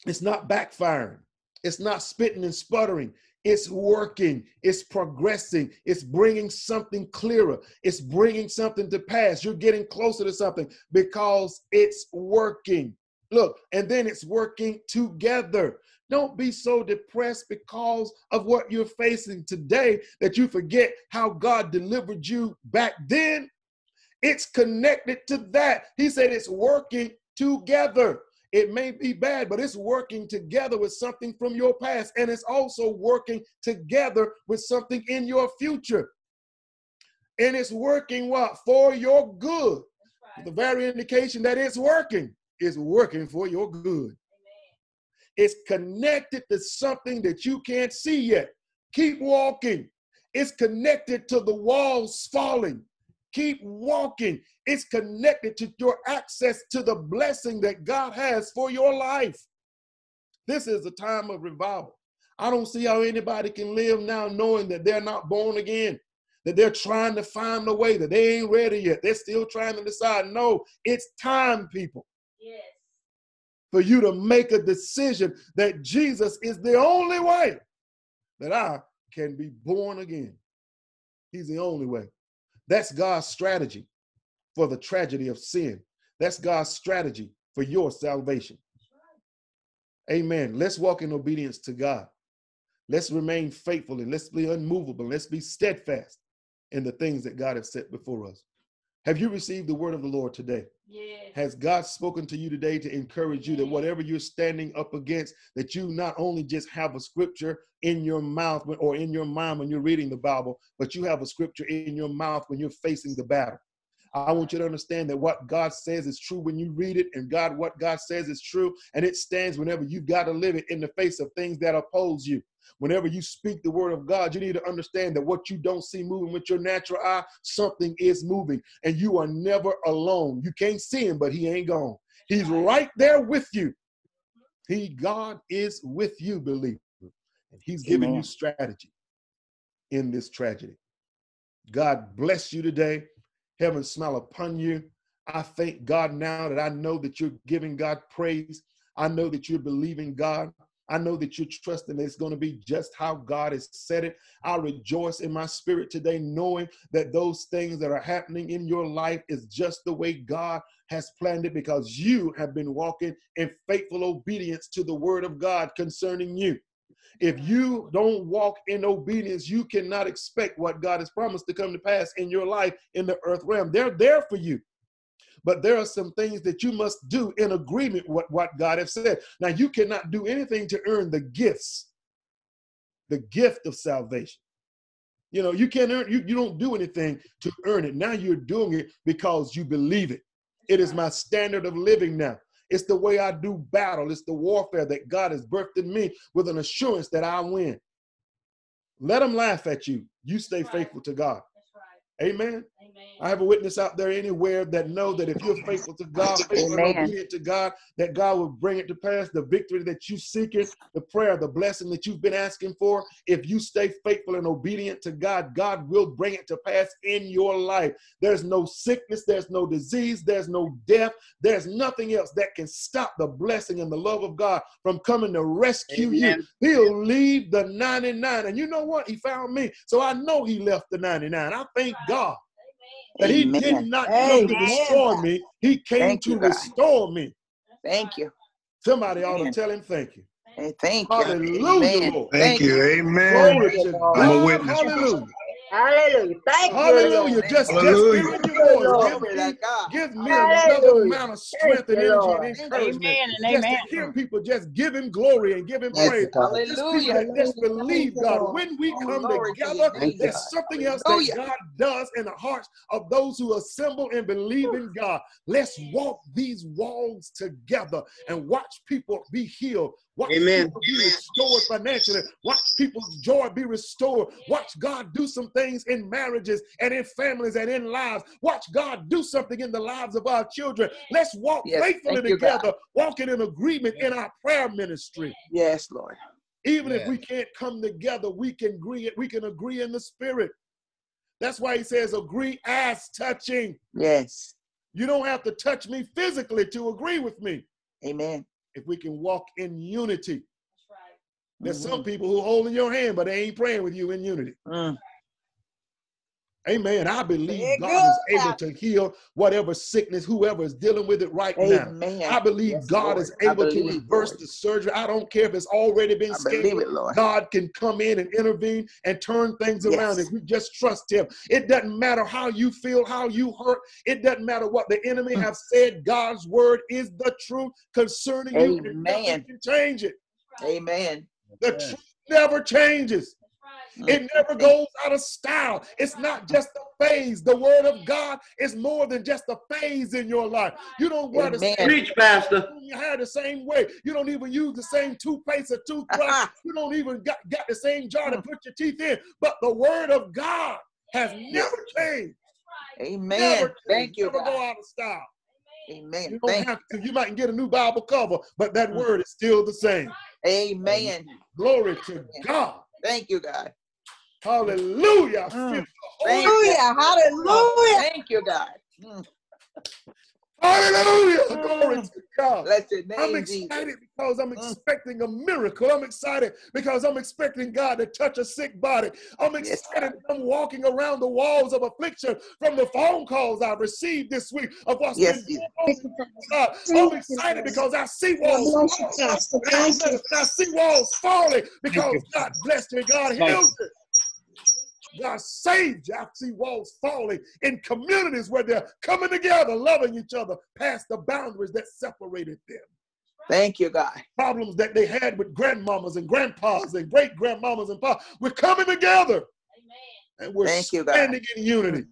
It's not backfiring. It's not spitting and sputtering. It's working. It's progressing. It's bringing something clearer. It's bringing something to pass. You're getting closer to something because it's working. Look, and then it's working together. Don't be so depressed because of what you're facing today that you forget how God delivered you back then. It's connected to that. He said it's working together. It may be bad, but it's working together with something from your past, and it's also working together with something in your future. And it's working what? For your good. That's The very indication that it's working is working for your good. It's connected to something that you can't see yet. Keep walking. It's connected to the walls falling. Keep walking. It's connected to your access to the blessing that God has for your life. This is a time of revival. I don't see how anybody can live now knowing that they're not born again, that they're trying to find a way, that they ain't ready yet. They're still trying to decide. No, it's time, people Yes. For you to make a decision that Jesus is the only way that I can be born again. He's the only way. That's God's strategy for the tragedy of sin. That's God's strategy for your salvation. Amen. Let's walk in obedience to God. Let's remain faithful and let's be unmovable. Let's be steadfast in the things that God has set before us. Have you received the word of the Lord today? Yes. Has God spoken to you today to encourage you that whatever you're standing up against, that you not only just have a scripture in your mouth or in your mind when you're reading the Bible, but you have a scripture in your mouth when you're facing the battle? I want you to understand that what God says is true when you read it, and God, what God says is true, and it stands whenever you've got to live it in the face of things that oppose you. Whenever you speak the word of God, you need to understand that what you don't see moving with your natural eye, something is moving, and you are never alone. You can't see him, but he ain't gone. He's right there with you. He, God, is with you, believer, and He's giving Amen. you strategy. in this tragedy. God bless you today. Heaven smile upon you. I thank God now that I know that you're giving God praise. I know that you're believing God. I know that you're trusting that it's going to be just how God has said it. I rejoice in my spirit today, knowing that those things that are happening in your life is just the way God has planned it because you have been walking in faithful obedience to the word of God concerning you. If you don't walk in obedience, you cannot expect what God has promised to come to pass in your life in the earth realm. They're there for you. But there are some things that you must do in agreement with what God has said. Now, you cannot do anything to earn the gifts, the gift of salvation. You know, you can't earn, you, you don't do anything to earn it. Now you're doing it because you believe it. It is my standard of living now. It's the way I do battle. It's the warfare that God has birthed in me with an assurance that I win. Let them laugh at you. You stay faithful to God. That's right. Amen. Amen. I have a witness out there anywhere that know that if you're faithful to God, faithful and obedient to God, that God will bring it to pass. The victory that you seeking, the prayer, the blessing that you've been asking for. If you stay faithful and obedient to God, God will bring it to pass in your life. There's no sickness, there's no disease, there's no death, there's nothing else that can stop the blessing and the love of God from coming to rescue Amen. you. He'll leave the 99. And you know what? He found me. So I know he left the 99. I thank God that he did not come to destroy me. He came Thank to you, restore me. Thank you. Somebody ought to tell him thank you. Hey, thank you. Hallelujah, Amen. Lord. Thank you. Amen. Glory to you, Lord. I'm a witness. Hallelujah. Hallelujah. Thank you, Hallelujah. Lord. Just, just Hallelujah. giving your voice. Lord. Give me, to God. give me another amount of strength and energy and encouragement. Amen and Just to hear people just give him glory and give him Yes. praise. There's people Hallelujah. that just believe God. When we Oh, come glory to together, your name, there's God. something else Hallelujah. that God does in the hearts of those who assemble and believe in God. Let's walk these walls together and watch people be healed. Watch Amen. people be restored financially. Watch people's joy be restored. Watch God do some things in marriages and in families and in lives. Watch God do something in the lives of our children. Let's walk Yes, faithfully thank you, God. together, walking in agreement in our prayer ministry. Yes, Lord. Even if we can't come together, we can agree. We can agree in the spirit. That's why he says, "Agree as touching." Yes. You don't have to touch me physically to agree with me. Amen. If we can walk in unity, That's right. there's Mhm. some people who holding your hand, but they ain't praying with you in unity. Mm. Amen. I believe Very God is able to heal whatever sickness, whoever is dealing with it right now. Amen. I believe Yes, God Lord. is I able to reverse Lord. the surgery. I don't care if it's already been I believe scheduled. it, Lord. God can come in and intervene and turn things around if we just trust Him. It doesn't matter how you feel, how you hurt. It doesn't matter what the enemy Mm. have said. God's word is the truth concerning you, and nothing Amen. can change it. Amen. The Yes. truth never changes. That's right. Mm. It never goes out of style. It's not just a phase. The word of God is more than just a phase in your life. You don't wear the same Preach, Pastor. comb your hair the same way. You don't even use the same toothpaste or toothbrush. you don't even got, got the same jar to put your teeth in. But the word of God has never changed. Amen. Never changed. Thank you, Never go out of style. Amen. You don't Thank have to. You might get a new Bible cover, but that Mm. word is still the same. Amen. Glory to God. Thank you, God. Hallelujah. Mm. the Holy Thank you. Hallelujah. Hallelujah. Thank you, God. Mm. Hallelujah. Glory Mm. to God. Bless your name I'm name, Jesus. excited because I'm Mm. expecting a miracle. I'm excited because I'm expecting God to touch a sick body. I'm Yes, excited. I'm walking around the walls of affliction from the phone calls I've received this week of what's Yes, been Jesus. going on. God, I'm excited because I see walls falling. I I see walls falling because God blessed you. God healed you. God saved you. I see walls falling in communities where they're coming together, loving each other past the boundaries that separated them. Thank you, God. Problems that they had with grandmamas and grandpas and great grandmamas and pa. We're coming together Amen. and we're Thank you, God. standing in unity.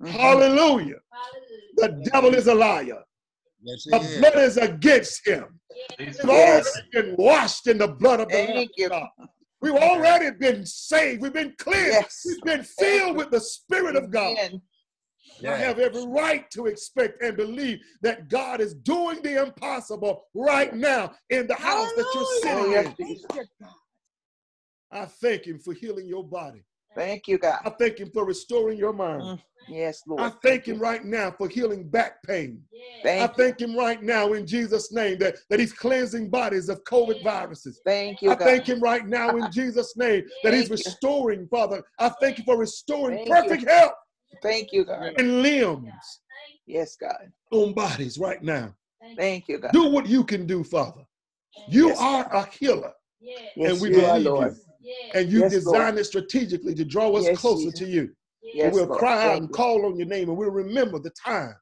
Mhm. Hallelujah. Hallelujah. The devil is a liar. Yes, The it blood is against him. Yes. We've Yes. already been washed in the blood of the Lamb Thank of you. God. We've already been saved. We've been cleansed. Yes. We've been filled with the Spirit of God. Amen. I have every right to expect and believe that God is doing the impossible right now in the house that you're sitting in. I thank him for healing your body. Thank you, God. I thank him for restoring your mind. Mm, Yes, Lord. I thank him right now for healing back pain. Yes. I Thank you. him right now in Jesus' name that, that he's cleansing bodies of COVID viruses. Thank you, I God. thank him right now in Jesus' name that he's Thank you. restoring, Father. I thank you for restoring Thank you. perfect health Thank you, God. And limbs Yes, God. on bodies right now. Thank you, God. Do what you can do, Father. You Yes, are a healer, Yes. Yes, and we you are, believe Lord. you. Yes. And you Yes, designed it strategically to draw us Yes, closer Jesus. to you. Yes. And we'll Lord. cry out Thank and call on your name, and we'll remember the time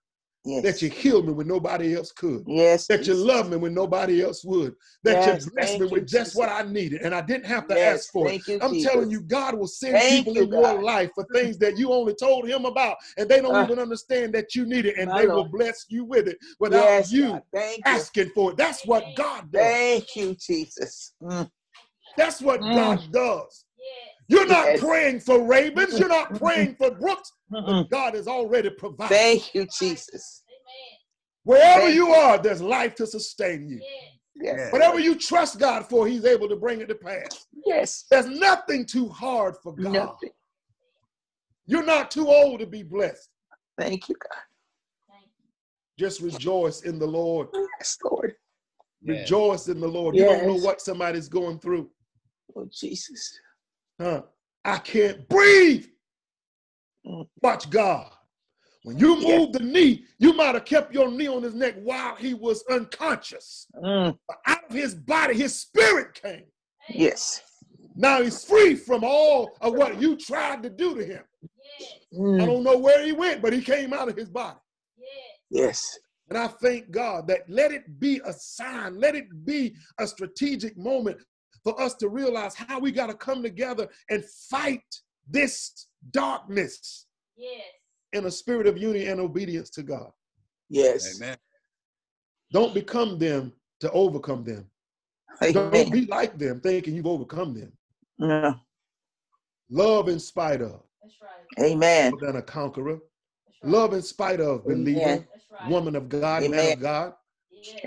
Yes. that you healed me when nobody else could. Yes. That you loved me when nobody else would. That Yes, you blessed thank me you, with just Jesus. what I needed, and I didn't have to Yes, ask for it. You, I'm Jesus. telling you, God will send Thank people you, in your life for things that you only told Him about, and they don't Ah. even understand that you need it, and My they will bless you with it without Yes, you God. Thank you. asking for it. That's what God does. Thank you, Jesus. Mm. That's what Mm. God does. You're not Yes. praying for Ravens. You're not praying for Brooks. But God has already provided. Thank you, Jesus. Amen. Wherever Thank you you. are, there's life to sustain you. Yes. Yes. Whatever you trust God for, He's able to bring it to pass. Yes. There's nothing too hard for God. Nothing. You're not too old to be blessed. Thank you, God. Thank you. Just rejoice in the Lord. Yes, Lord. Rejoice in the Lord. You don't know what somebody's going through. Oh, Jesus. Huh? I can't breathe. Mm. Watch God. When you Yeah. the knee, you might have kept your knee on his neck while he was unconscious. Mm. But out of his body, his spirit came. Yes. Now he's free from all of what you tried to do to him. Yes. I Mm. don't know where he went, but he came out of his body. Yes. And I thank God that let it be a sign, let it be a strategic moment for us to realize how we got to come together and fight this darkness Yes. in a spirit of unity and obedience to God. Yes. Amen. Don't become them to overcome them. Don't be like them thinking you've overcome them. Mm. Love in spite of, That's right. Amen. more than a conqueror. Right. Love in spite of, believer, right. woman of God, man of God.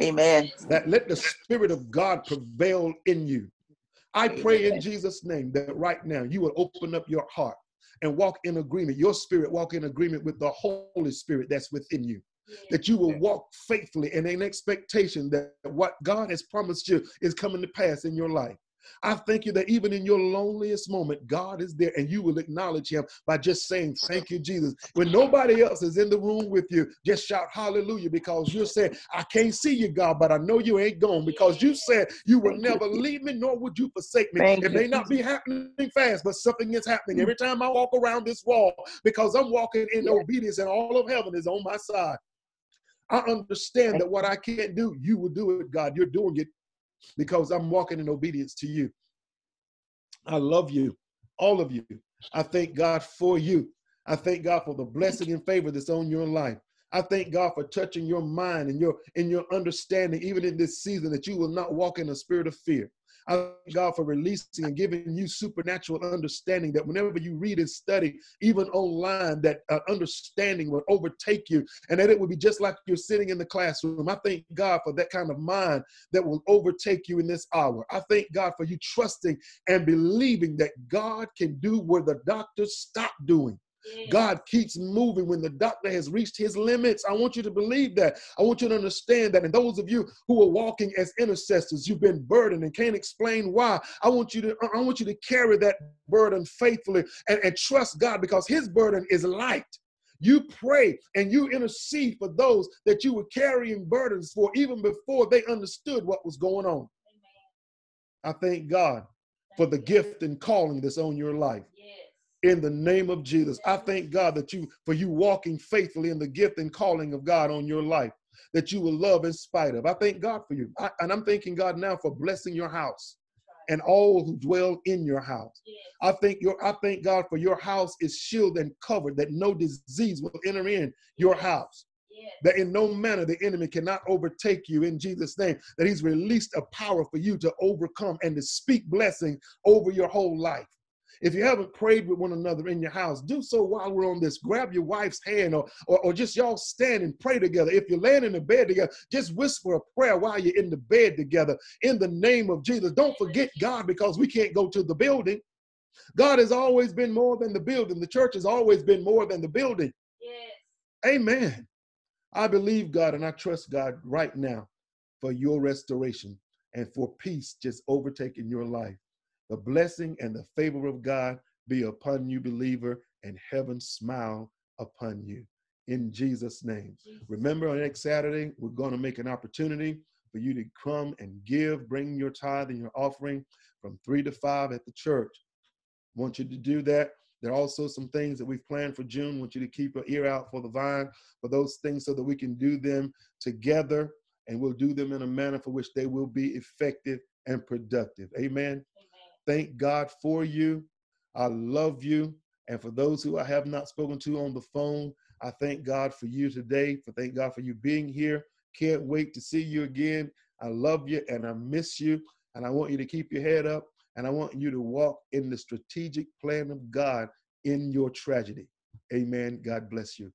Amen. that let the spirit of God prevail in you. I pray in Jesus' name that right now you will open up your heart and walk in agreement. Your spirit walk in agreement with the Holy Spirit that's within you. That you will walk faithfully and in expectation that what God has promised you is coming to pass in your life. I thank you that even in your loneliest moment, God is there and you will acknowledge him by just saying, Thank you, Jesus. When nobody else is in the room with you, just shout hallelujah because you're saying, I can't see you, God, but I know you ain't gone because you said you will never leave me nor would you forsake me. Thank it may not be happening fast, but something is happening every time I walk around this wall because I'm walking in Yeah. obedience and all of heaven is on my side. I understand that what I can't do, you will do it, God. You're doing it because I'm walking in obedience to you. I love you, all of you. I thank God for you. I thank God for the blessing and favor that's on your life. I thank God for touching your mind and your and your understanding, even in this season, that you will not walk in a spirit of fear. I thank God for releasing and giving you supernatural understanding that whenever you read and study, even online, that uh, understanding will overtake you and that it will be just like you're sitting in the classroom. I thank God for that kind of mind that will overtake you in this hour. I thank God for you trusting and believing that God can do where the doctors stop doing. God keeps moving when the doctor has reached his limits. I want you to believe that. I want you to understand that. And those of you who are walking as intercessors, you've been burdened and can't explain why. I want you to I want you to carry that burden faithfully and, and trust God because his burden is light. You pray and you intercede for those that you were carrying burdens for even before they understood what was going on. I thank God for the gift and calling that's on your life Yes. In the name of Jesus. I thank God that you for you walking faithfully in the gift and calling of God on your life that you will love in spite of. I thank God for you. I, and I'm thanking God now for blessing your house and all who dwell in your house. I think your I thank God for your house is shielded and covered that no disease will enter in your house. That in no manner the enemy cannot overtake you in Jesus' name. That he's released a power for you to overcome and to speak blessing over your whole life. If you haven't prayed with one another in your house, do so while we're on this. Grab your wife's hand or, or, or just y'all stand and pray together. If you're laying in the bed together, just whisper a prayer while you're in the bed together in the name of Jesus. Don't forget God because we can't go to the building. God has always been more than the building. The church has always been more than the building. Yes. Amen. I believe God and I trust God right now for your restoration and for peace just overtaking your life. The blessing and the favor of God be upon you, believer, and heaven smile upon you. In Jesus' name. Remember, on next Saturday, we're going to make an opportunity for you to come and give, bring your tithe and your offering from three to five at the church. Want you to do that. There are also some things that we've planned for June. Want you to keep your ear out for the vine for those things so that we can do them together and we'll do them in a manner for which they will be effective and productive. Amen. Thank God for you. I love you. And for those who I have not spoken to on the phone, I thank God for you today. For thank God for you being here. Can't wait to see you again. I love you and I miss you. And I want you to keep your head up and I want you to walk in the strategic plan of God in your tragedy. Amen. God bless you.